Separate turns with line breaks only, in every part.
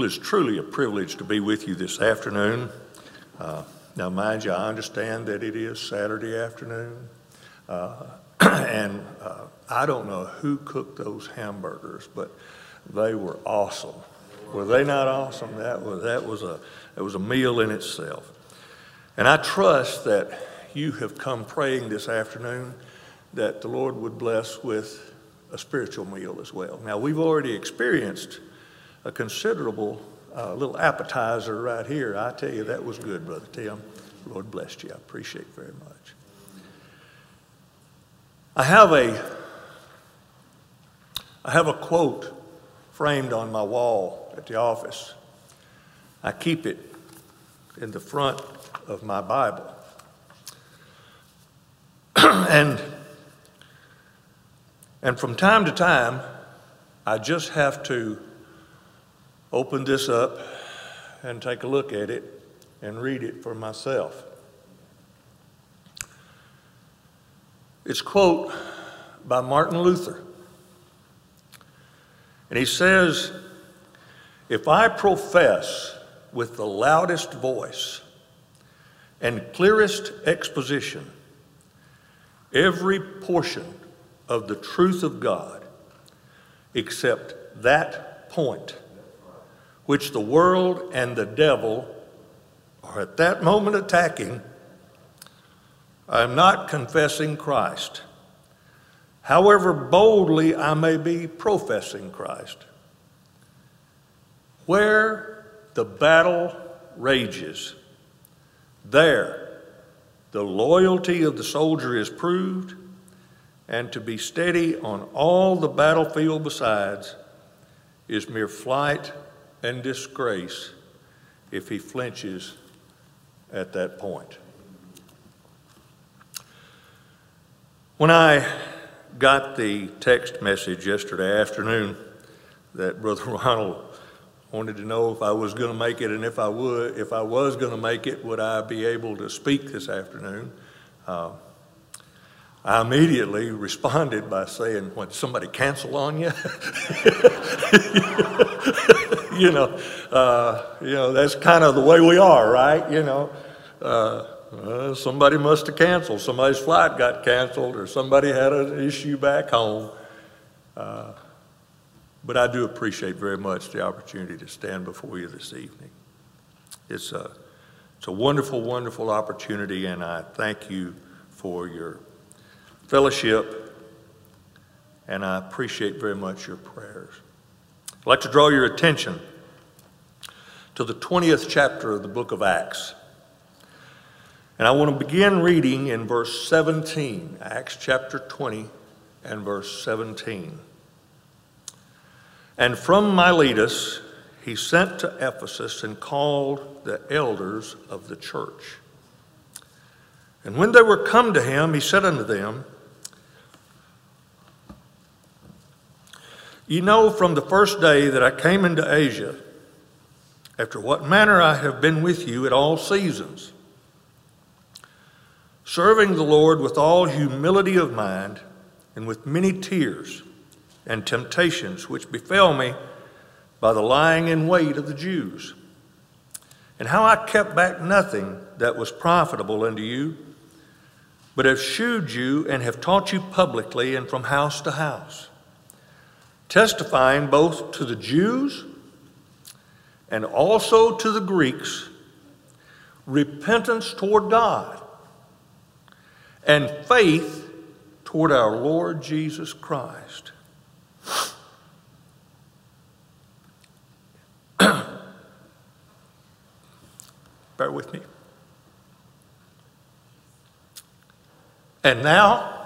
Well, it's truly a privilege to be with you this afternoon. Uh, now, mind you, I understand that it is Saturday afternoon, uh, and uh, I don't know who cooked those hamburgers, but they were awesome. Were they not awesome? That was that was a it was a meal in itself. And I trust that you have come praying this afternoon that the Lord would bless with a spiritual meal as well. Now, we've already experienced a considerable uh, little appetizer right here. I tell you, that was good, Brother Tim. Lord bless you. I appreciate very much. I have a I have a quote framed on my wall at the office. I keep it in the front of my Bible. and and from time to time, I just have to open this up and take a look at it and read it for myself. It's quote by Martin Luther. And he says, If I profess with the loudest voice and clearest exposition every portion of the truth of God except that point which the world and the devil are at that moment attacking, I am not confessing Christ. However boldly I may be professing Christ. Where the battle rages, there the loyalty of the soldier is proved, and to be steady on all the battlefield besides is mere flight and disgrace if he flinches at that point. When I got the text message yesterday afternoon that Brother Ronald wanted to know if I was going to make it, and if I would, if I was going to make it, would I be able to speak this afternoon? Uh, I immediately responded by saying, "What? Somebody cancel on you?" you know, uh, you know that's kind of the way we are, right? You know, uh, uh, somebody must have canceled. Somebody's flight got canceled, or somebody had an issue back home. Uh, but I do appreciate very much the opportunity to stand before you this evening. It's a, it's a wonderful, wonderful opportunity, and I thank you for your fellowship, and I appreciate very much your prayers. I'd like to draw your attention to the 20th chapter of the book of Acts. And I want to begin reading in verse 17, Acts chapter 20 and verse 17. And from Miletus he sent to Ephesus and called the elders of the church. And when they were come to him, he said unto them, Ye know from the first day that I came into Asia, after what manner I have been with you at all seasons, serving the Lord with all humility of mind and with many tears and temptations which befell me by the lying in wait of the Jews, and how I kept back nothing that was profitable unto you, but have shewed you and have taught you publicly and from house to house testifying both to the Jews and also to the Greeks repentance toward God and faith toward our Lord Jesus Christ. Bear with me. And now,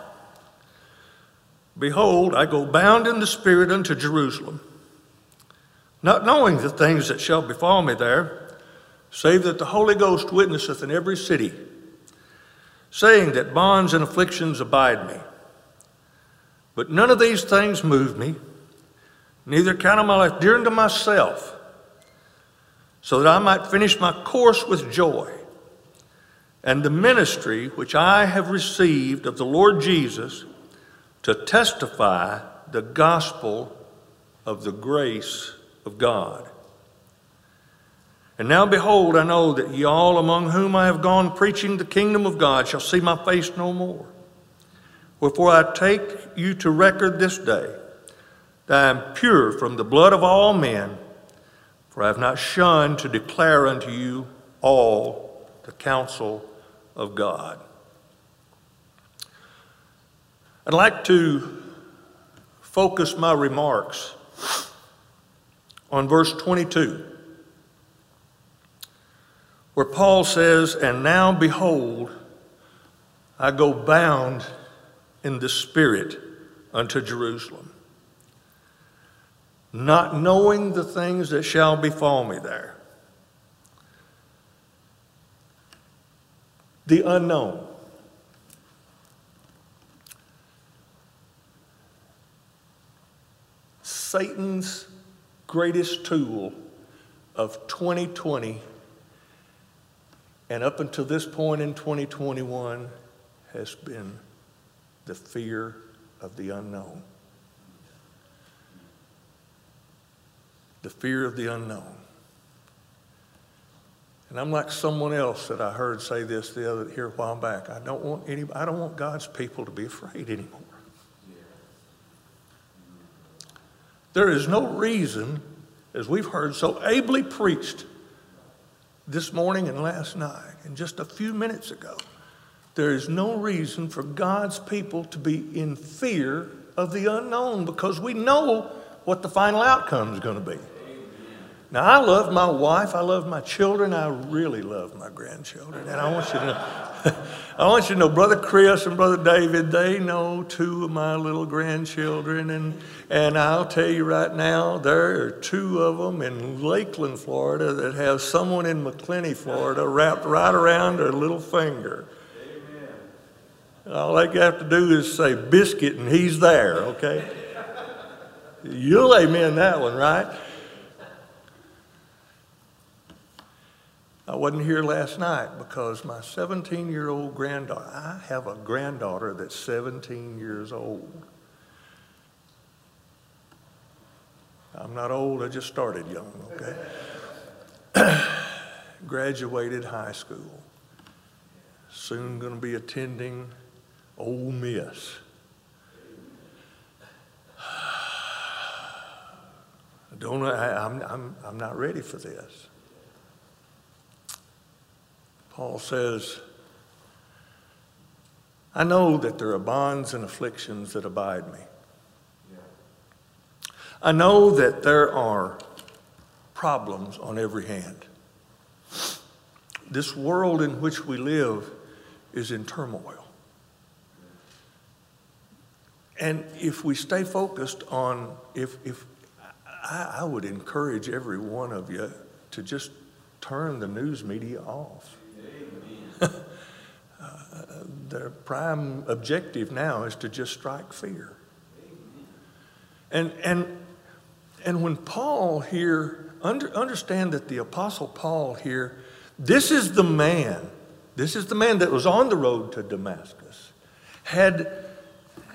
Behold, I go bound in the Spirit unto Jerusalem, not knowing the things that shall befall me there, save that the Holy Ghost witnesseth in every city, saying that bonds and afflictions abide me. But none of these things move me, neither count my life dear unto myself, so that I might finish my course with joy, and the ministry which I have received of the Lord Jesus to testify the gospel of the grace of God. And now behold, I know that ye all among whom I have gone preaching the kingdom of God shall see my face no more. Wherefore I take you to record this day that I am pure from the blood of all men, for I have not shunned to declare unto you all the counsel of God. I'd like to focus my remarks on verse 22 where Paul says, And now behold, I go bound in the Spirit unto Jerusalem, not knowing the things that shall befall me there. The unknown. Satan's greatest tool of 2020 and up until this point in 2021 has been the fear of the unknown. The fear of the unknown. And I'm like someone else that I heard say this the other here a while back. I don't want any I don't want God's people to be afraid anymore. There is no reason, as we've heard so ably preached this morning and last night and just a few minutes ago. There is no reason for God's people to be in fear of the unknown because we know what the final outcome is going to be. Now, I love my wife. I love my children. I really love my grandchildren. And I want you to know, I want you to know, Brother Chris and Brother David, they know two of my little grandchildren. And, and I'll tell you right now, there are two of them in Lakeland, Florida, that have someone in Macclenny, Florida, wrapped right around their little finger. Amen. All they have to do is say biscuit, and he's there, okay? You'll amen that one, right? I wasn't here last night because my 17 year old granddaughter, I have a granddaughter that's 17 years old. I'm not old, I just started young, okay? Graduated high school. Soon going to be attending Ole Miss. I don't know, I, I'm, I'm, I'm not ready for this. Paul says, I know that there are bonds and afflictions that abide me. I know that there are problems on every hand. This world in which we live is in turmoil. And if we stay focused on, if, if I, I would encourage every one of you to just turn the news media off. Their prime objective now is to just strike fear. And, and, and when Paul here, under, understand that the Apostle Paul here, this is the man, this is the man that was on the road to Damascus, had,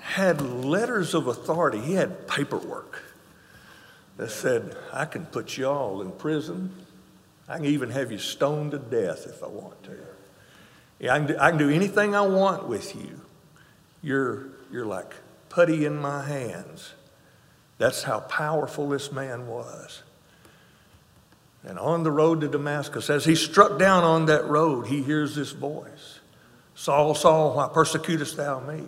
had letters of authority, he had paperwork that said, I can put you all in prison. I can even have you stoned to death if I want to. I can, do, I can do anything I want with you. You're, you're like putty in my hands. That's how powerful this man was. And on the road to Damascus, as he struck down on that road, he hears this voice Saul, Saul, why persecutest thou me?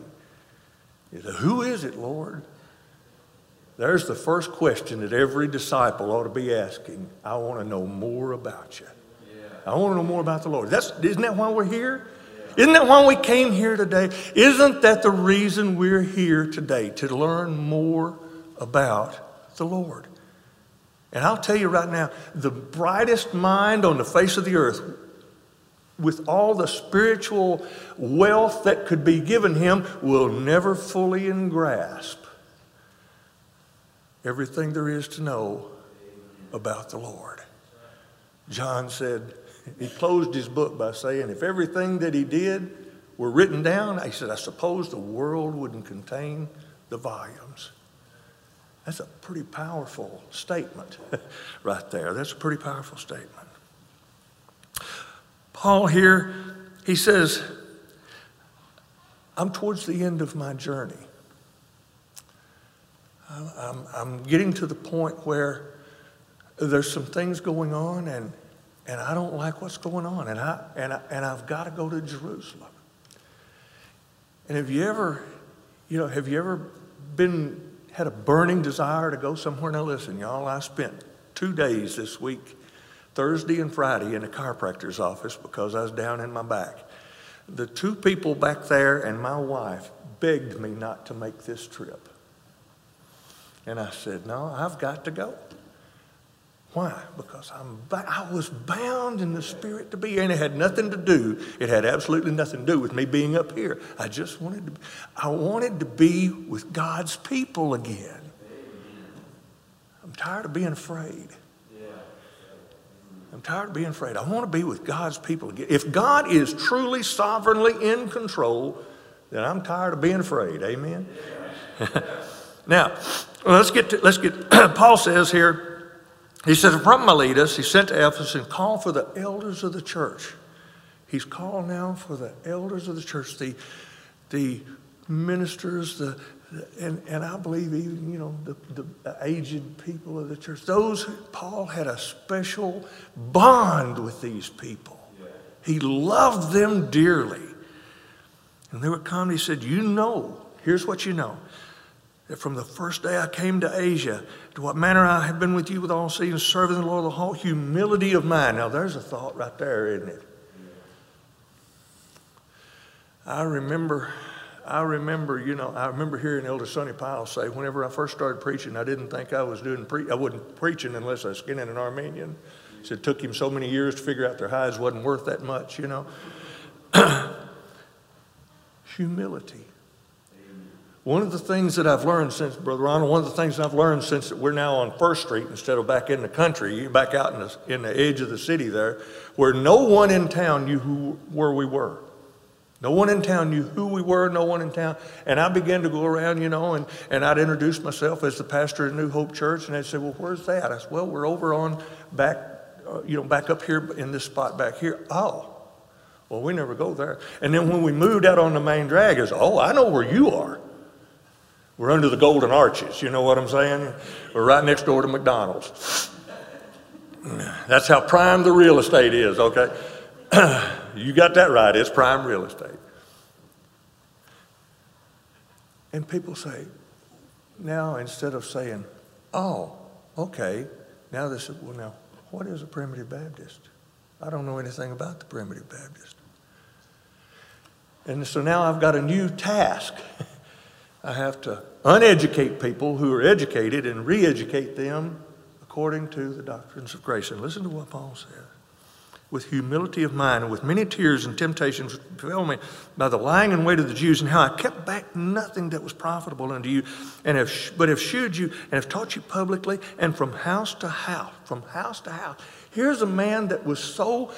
Said, Who is it, Lord? There's the first question that every disciple ought to be asking. I want to know more about you. I want to know more about the Lord. That's, isn't that why we're here? Isn't that why we came here today? Isn't that the reason we're here today? To learn more about the Lord. And I'll tell you right now, the brightest mind on the face of the earth, with all the spiritual wealth that could be given him, will never fully grasp everything there is to know about the Lord. John said, he closed his book by saying, if everything that he did were written down, he said, I suppose the world wouldn't contain the volumes. That's a pretty powerful statement right there. That's a pretty powerful statement. Paul here, he says, I'm towards the end of my journey. I'm, I'm getting to the point where there's some things going on and, and I don't like what's going on and, I, and, I, and I've got to go to Jerusalem. And have you ever, you know, have you ever been, had a burning desire to go somewhere? Now listen, y'all, I spent two days this week, Thursday and Friday, in a chiropractor's office because I was down in my back. The two people back there and my wife begged me not to make this trip. And I said, No, I've got to go. Why? Because I'm I was bound in the spirit to be, and it had nothing to do. It had absolutely nothing to do with me being up here. I just wanted to. I wanted to be with God's people again. I'm tired of being afraid. I'm tired of being afraid. I want to be with God's people again. If God is truly sovereignly in control, then I'm tired of being afraid. Amen. now, let's get to, let's get. Paul says here. He says, from Miletus, he sent to Ephesus and called for the elders of the church. He's called now for the elders of the church, the, the ministers, the, and, and I believe even, you know, the, the aged people of the church, those, Paul had a special bond with these people. He loved them dearly. And they would come he said, You know, here's what you know that from the first day I came to Asia, to what manner I have been with you with all seasons, serving the Lord, the whole humility of mind. Now, there's a thought right there, isn't it? I remember, I remember, you know, I remember hearing Elder Sonny Powell say, whenever I first started preaching, I didn't think I was doing, pre- I wasn't preaching unless I was skinning an Arminian. Said it took him so many years to figure out their hides wasn't worth that much, you know. Humility. One of the things that I've learned since, Brother Ronald, one of the things I've learned since that we're now on First Street instead of back in the country, back out in the, in the edge of the city there, where no one in town knew who, where we were. No one in town knew who we were, no one in town. And I began to go around, you know, and, and I'd introduce myself as the pastor of New Hope Church, and they'd say, Well, where's that? I said, Well, we're over on back, uh, you know, back up here in this spot back here. Oh, well, we never go there. And then when we moved out on the main drag, it's, Oh, I know where you are. We're under the golden arches, you know what I'm saying? We're right next door to McDonald's. That's how prime the real estate is, okay? you got that right, it's prime real estate. And people say, now instead of saying, oh, okay, now this is, well, now, what is a primitive Baptist? I don't know anything about the primitive Baptist. And so now I've got a new task. I have to uneducate people who are educated and re educate them according to the doctrines of grace. And listen to what Paul says. With humility of mind and with many tears and temptations befell me by the lying and wait of the Jews, and how I kept back nothing that was profitable unto you, and have, but have shewed you and have taught you publicly and from house to house, from house to house. Here's a man that was so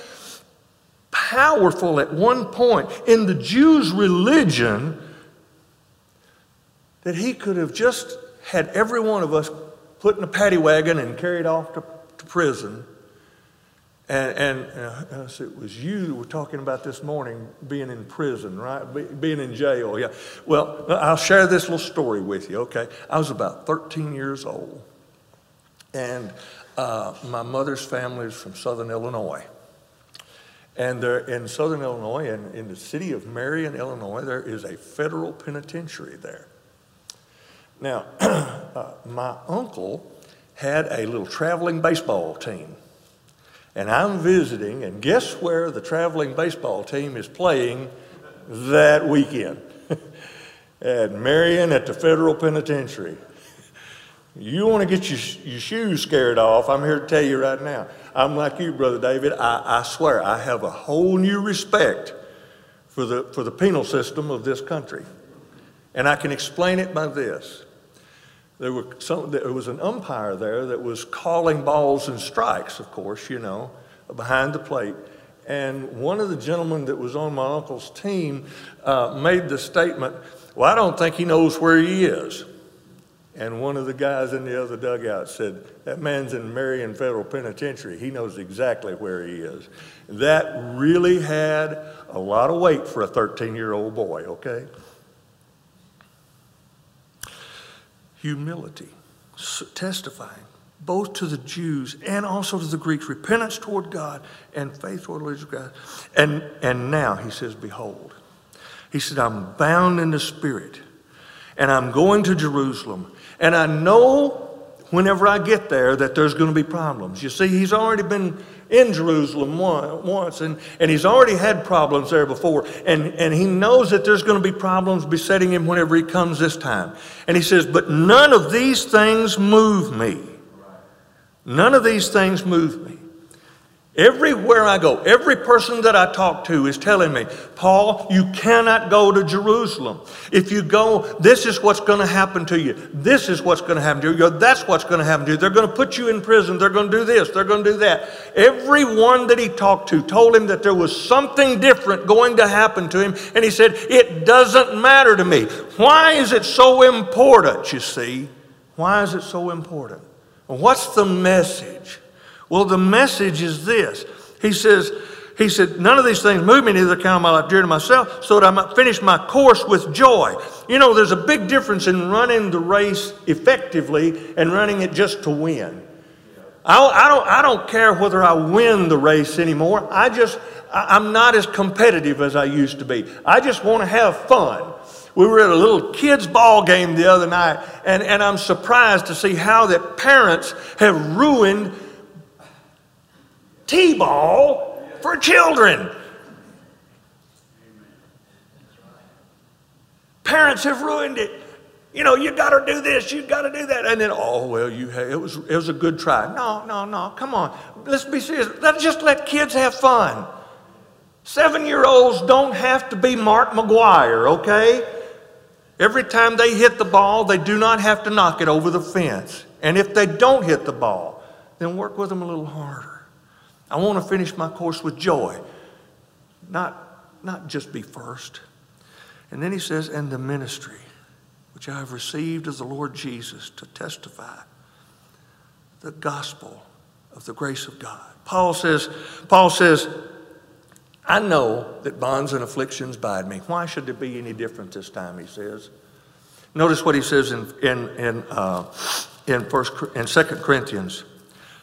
powerful at one point in the Jews' religion that he could have just had every one of us put in a paddy wagon and carried off to, to prison. And, and uh, it was you that were talking about this morning being in prison, right? Be, being in jail. Yeah. Well, I'll share this little story with you, okay? I was about 13 years old. And uh, my mother's family is from southern Illinois. And there, in southern Illinois, and in the city of Marion, Illinois, there is a federal penitentiary there. Now, uh, my uncle had a little traveling baseball team. And I'm visiting, and guess where the traveling baseball team is playing that weekend? at Marion at the federal penitentiary. You want to get your, your shoes scared off, I'm here to tell you right now. I'm like you, Brother David. I, I swear, I have a whole new respect for the, for the penal system of this country. And I can explain it by this. There, were some, there was an umpire there that was calling balls and strikes, of course, you know, behind the plate. And one of the gentlemen that was on my uncle's team uh, made the statement, Well, I don't think he knows where he is. And one of the guys in the other dugout said, That man's in Marion Federal Penitentiary. He knows exactly where he is. That really had a lot of weight for a 13 year old boy, okay? Humility, testifying both to the Jews and also to the Greeks, repentance toward God and faith toward the Lord God. And, and now, he says, Behold, he said, I'm bound in the Spirit and I'm going to Jerusalem. And I know whenever I get there that there's going to be problems. You see, he's already been in Jerusalem once, and, and he's already had problems there before. And, and he knows that there's going to be problems besetting him whenever he comes this time. And he says, But none of these things move me. None of these things move me. Everywhere I go, every person that I talk to is telling me, Paul, you cannot go to Jerusalem. If you go, this is what's going to happen to you. This is what's going to happen to you. That's what's going to happen to you. They're going to put you in prison. They're going to do this. They're going to do that. Everyone that he talked to told him that there was something different going to happen to him. And he said, It doesn't matter to me. Why is it so important, you see? Why is it so important? What's the message? Well, the message is this. He says, he said, None of these things move me, neither count of my life dear to myself, so that I might finish my course with joy. You know, there's a big difference in running the race effectively and running it just to win. I, I don't, I don't care whether I win the race anymore. I just, I, I'm not as competitive as I used to be. I just want to have fun. We were at a little kids' ball game the other night, and, and I'm surprised to see how that parents have ruined T ball for children. Parents have ruined it. You know, you got to do this, you got to do that, and then oh well, you have, it was it was a good try. No, no, no, come on, let's be serious. Let's just let kids have fun. Seven year olds don't have to be Mark McGwire, okay? Every time they hit the ball, they do not have to knock it over the fence. And if they don't hit the ball, then work with them a little harder. I want to finish my course with joy, not, not just be first. And then he says, and the ministry which I have received of the Lord Jesus to testify the gospel of the grace of God. Paul says, Paul says, I know that bonds and afflictions bide me. Why should there be any different this time, he says. Notice what he says in, in, in, uh, in, first, in 2 Corinthians.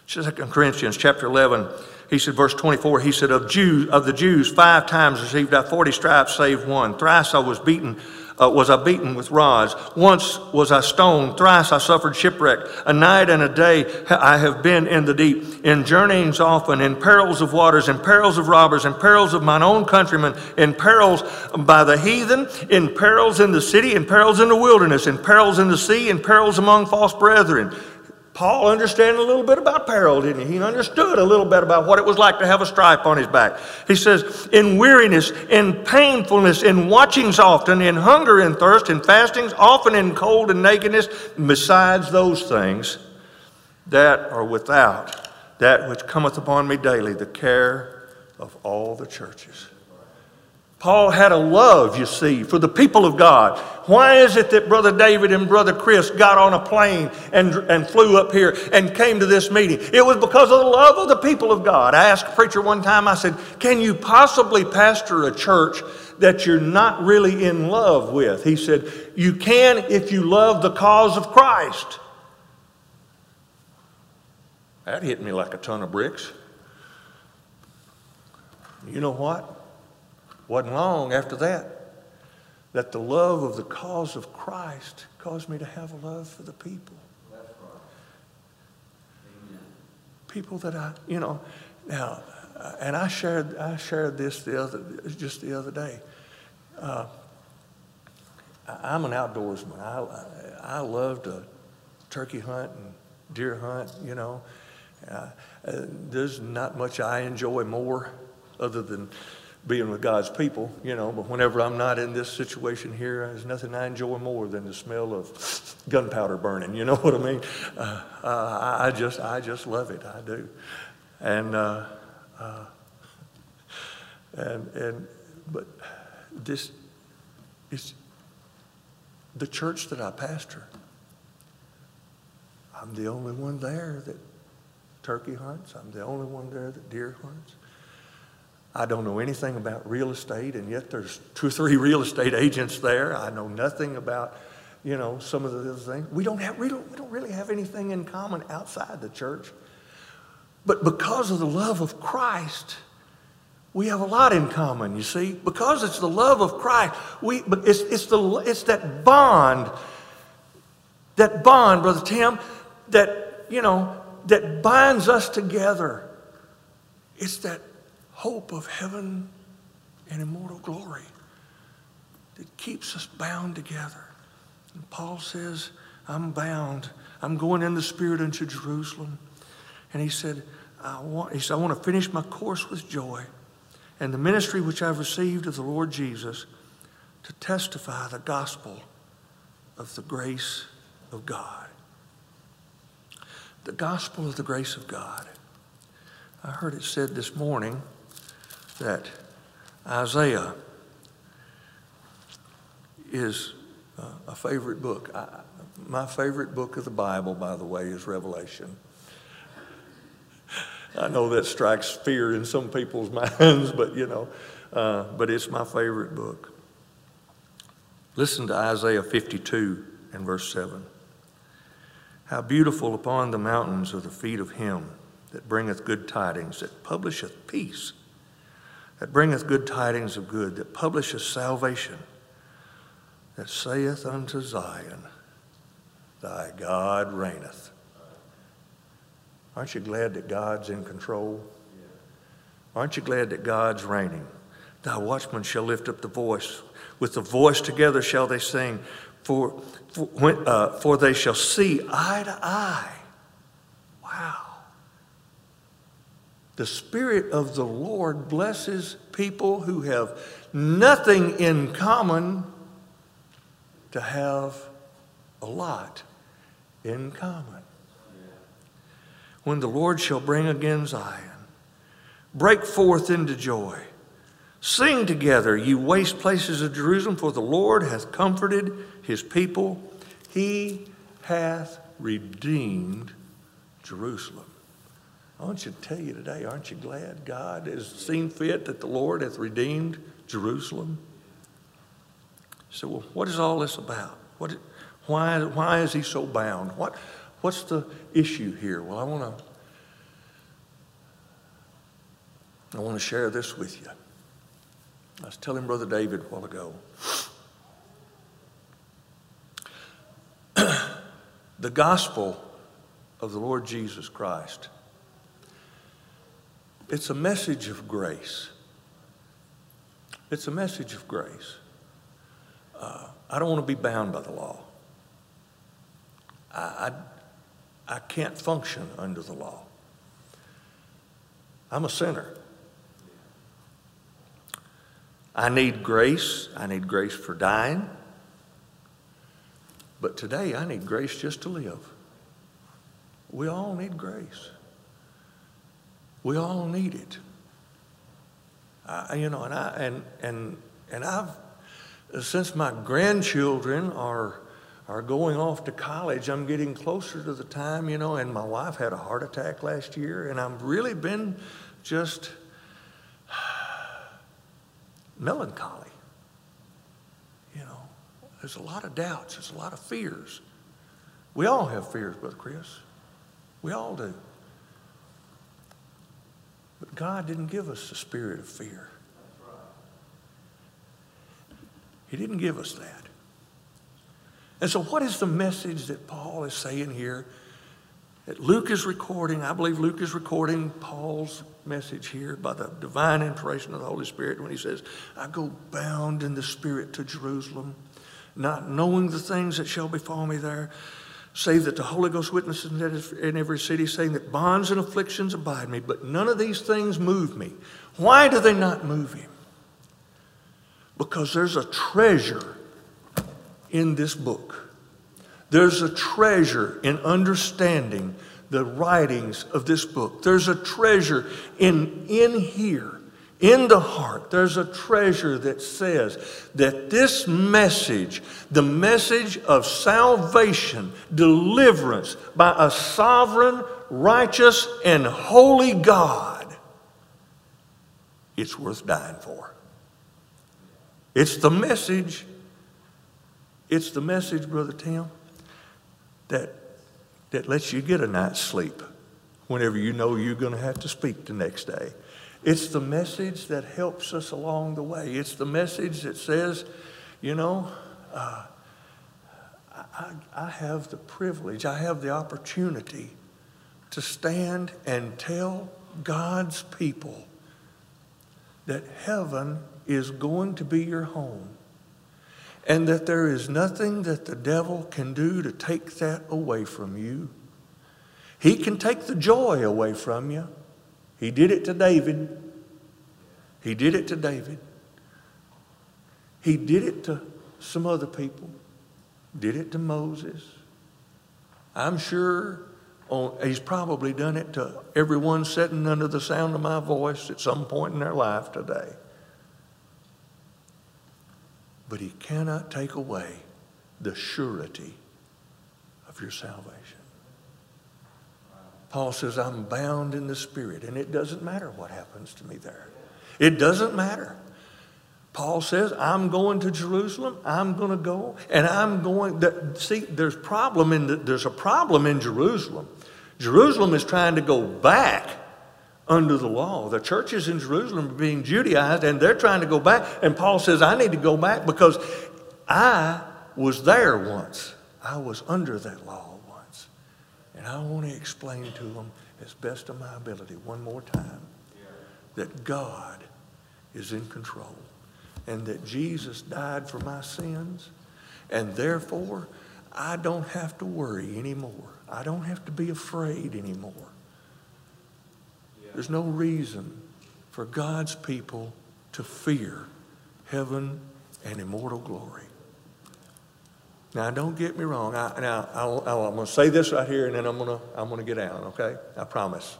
2 Corinthians chapter 11, he said, verse 24, he said, of, Jews, of the Jews, five times received I 40 stripes, save one. Thrice I was beaten uh, was I beaten with rods. Once was I stoned. Thrice I suffered shipwreck. A night and a day I have been in the deep, in journeyings often, in perils of waters, in perils of robbers, in perils of mine own countrymen, in perils by the heathen, in perils in the city, in perils in the wilderness, in perils in the sea, in perils among false brethren. Paul understood a little bit about peril, didn't he? He understood a little bit about what it was like to have a stripe on his back. He says, in weariness, in painfulness, in watchings often, in hunger and thirst, in fastings, often in cold and nakedness, besides those things that are without, that which cometh upon me daily, the care of all the churches. Paul had a love, you see, for the people of God. Why is it that Brother David and Brother Chris got on a plane and, and flew up here and came to this meeting? It was because of the love of the people of God. I asked a preacher one time, I said, Can you possibly pastor a church that you're not really in love with? He said, You can if you love the cause of Christ. That hit me like a ton of bricks. You know what? Wasn't long after that that the love of the cause of Christ caused me to have a love for the people. People that I, you know, now, uh, and I shared, I shared this the other, just the other day. Uh, I'm an outdoorsman. I, I love to turkey hunt and deer hunt, you know. Uh, uh there's not much I enjoy more other than being with God's people, you know, but whenever I'm not in this situation here, there's nothing I enjoy more than the smell of gunpowder burning. You know what I mean? Uh, uh, I just, I just love it. I do. And, uh, uh, and, and, but this is the church that I pastor I'm the only one there that turkey hunts. I'm the only one there that deer hunts. I don't know anything about real estate, and yet there's two or three real estate agents there. I know nothing about, you know, some of the other things. We don't have, we don't, we don't really have anything in common outside the church. But because of the love of Christ, we have a lot in common, you see. Because it's the love of Christ, we, it's, it's, the, it's that bond, that bond, Brother Tim, that, you know, that binds us together. It's that hope of heaven and immortal glory that keeps us bound together. And Paul says, I'm bound. I'm going in the Spirit into Jerusalem. And he said, I want, he said, I want to finish my course with joy and the ministry which I've received of the Lord Jesus to testify the gospel of the grace of God the gospel of the grace of God. I heard it said this morning that Isaiah is uh, a favorite book. I, my favorite book of the Bible, by the way, is Revelation. I know that strikes fear in some people's minds, but you know, uh, but it's my favorite book. Listen to Isaiah 52 and verse 7. How beautiful upon the mountains are the feet of him that bringeth good tidings, that publisheth peace, that bringeth good tidings of good, that publisheth salvation, that saith unto Zion, Thy God reigneth. Aren't you glad that God's in control? Aren't you glad that God's reigning? Thy watchmen shall lift up the voice. With the voice together shall they sing. For, for, uh, for they shall see eye to eye. Wow. The Spirit of the Lord blesses people who have nothing in common to have a lot in common. When the Lord shall bring again Zion, break forth into joy. Sing together, you waste places of Jerusalem, for the Lord hath comforted his people. He hath redeemed Jerusalem. I want you to tell you today, aren't you glad God has seen fit that the Lord hath redeemed Jerusalem? So, well, what is all this about? What, why, why is he so bound? What, what's the issue here? Well, I want to I want to share this with you. I was telling Brother David a while ago. the gospel of the Lord Jesus Christ. It's a message of grace. It's a message of grace. Uh, I don't want to be bound by the law. I, I, I can't function under the law. I'm a sinner. I need grace. I need grace for dying. But today, I need grace just to live. We all need grace. We all need it. I, you know, and I and and and I've since my grandchildren are are going off to college, I'm getting closer to the time, you know, and my wife had a heart attack last year, and I've really been just melancholy. You know, there's a lot of doubts, there's a lot of fears. We all have fears, Brother Chris. We all do. But God didn't give us the spirit of fear. He didn't give us that. And so, what is the message that Paul is saying here that Luke is recording. I believe Luke is recording Paul's message here by the divine inspiration of the Holy Spirit when he says, I go bound in the Spirit to Jerusalem, not knowing the things that shall befall me there, save that the Holy Ghost witnesses in every city, saying that bonds and afflictions abide me, but none of these things move me. Why do they not move him? Because there's a treasure in this book. There's a treasure in understanding the writings of this book. There's a treasure in, in here, in the heart, there's a treasure that says that this message, the message of salvation, deliverance by a sovereign, righteous, and holy God, it's worth dying for. It's the message, it's the message, Brother Tim, that, that lets you get a night's sleep whenever you know you're going to have to speak the next day. It's the message that helps us along the way. It's the message that says, you know, uh, I, I have the privilege, I have the opportunity to stand and tell God's people that heaven is going to be your home and that there is nothing that the devil can do to take that away from you. He can take the joy away from you. He did it to David. He did it to David. He did it to some other people. Did it to Moses. I'm sure on, he's probably done it to everyone sitting under the sound of my voice at some point in their life today. But he cannot take away the surety of your salvation. Paul says, I'm bound in the Spirit, and it doesn't matter what happens to me there. It doesn't matter. Paul says, I'm going to Jerusalem. I'm going to go, and I'm going. To, see, there's problem in the, there's a problem in Jerusalem. Jerusalem is trying to go back under the law. The churches in Jerusalem are being Judaized, and they're trying to go back. And Paul says, I need to go back because I was there once. I was under that law. And I want to explain to them as best of my ability one more time that God is in control and that Jesus died for my sins and therefore I don't have to worry anymore. I don't have to be afraid anymore. There's no reason for God's people to fear heaven and immortal glory. Now, don't get me wrong. I, now, I, am going to say this right here, and then I'm going to I'm to get out. Okay, I promise.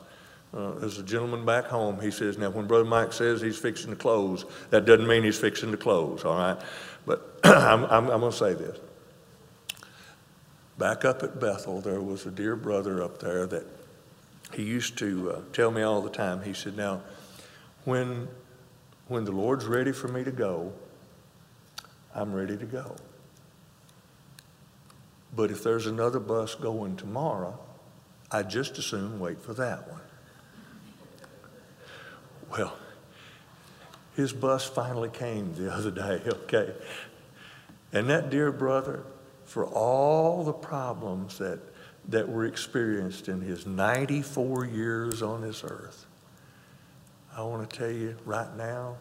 Uh, there's a gentleman back home. He says, now when Brother Mike says he's fixing to close, that doesn't mean he's fixing to close. All right, but I'm, I'm, I'm going to say this. Back up at Bethel, there was a dear brother up there that he used to uh, tell me all the time. He said, now, when when the Lord's ready for me to go, I'm ready to go. But if there's another bus going tomorrow, I'd just as soon wait for that one. Well, his bus finally came the other day, okay? And that dear brother, for all the problems that, that were experienced in his 94 years on this earth, I want to tell you right now,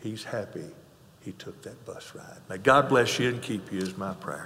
he's happy he took that bus ride. May God bless you and keep you is my prayer.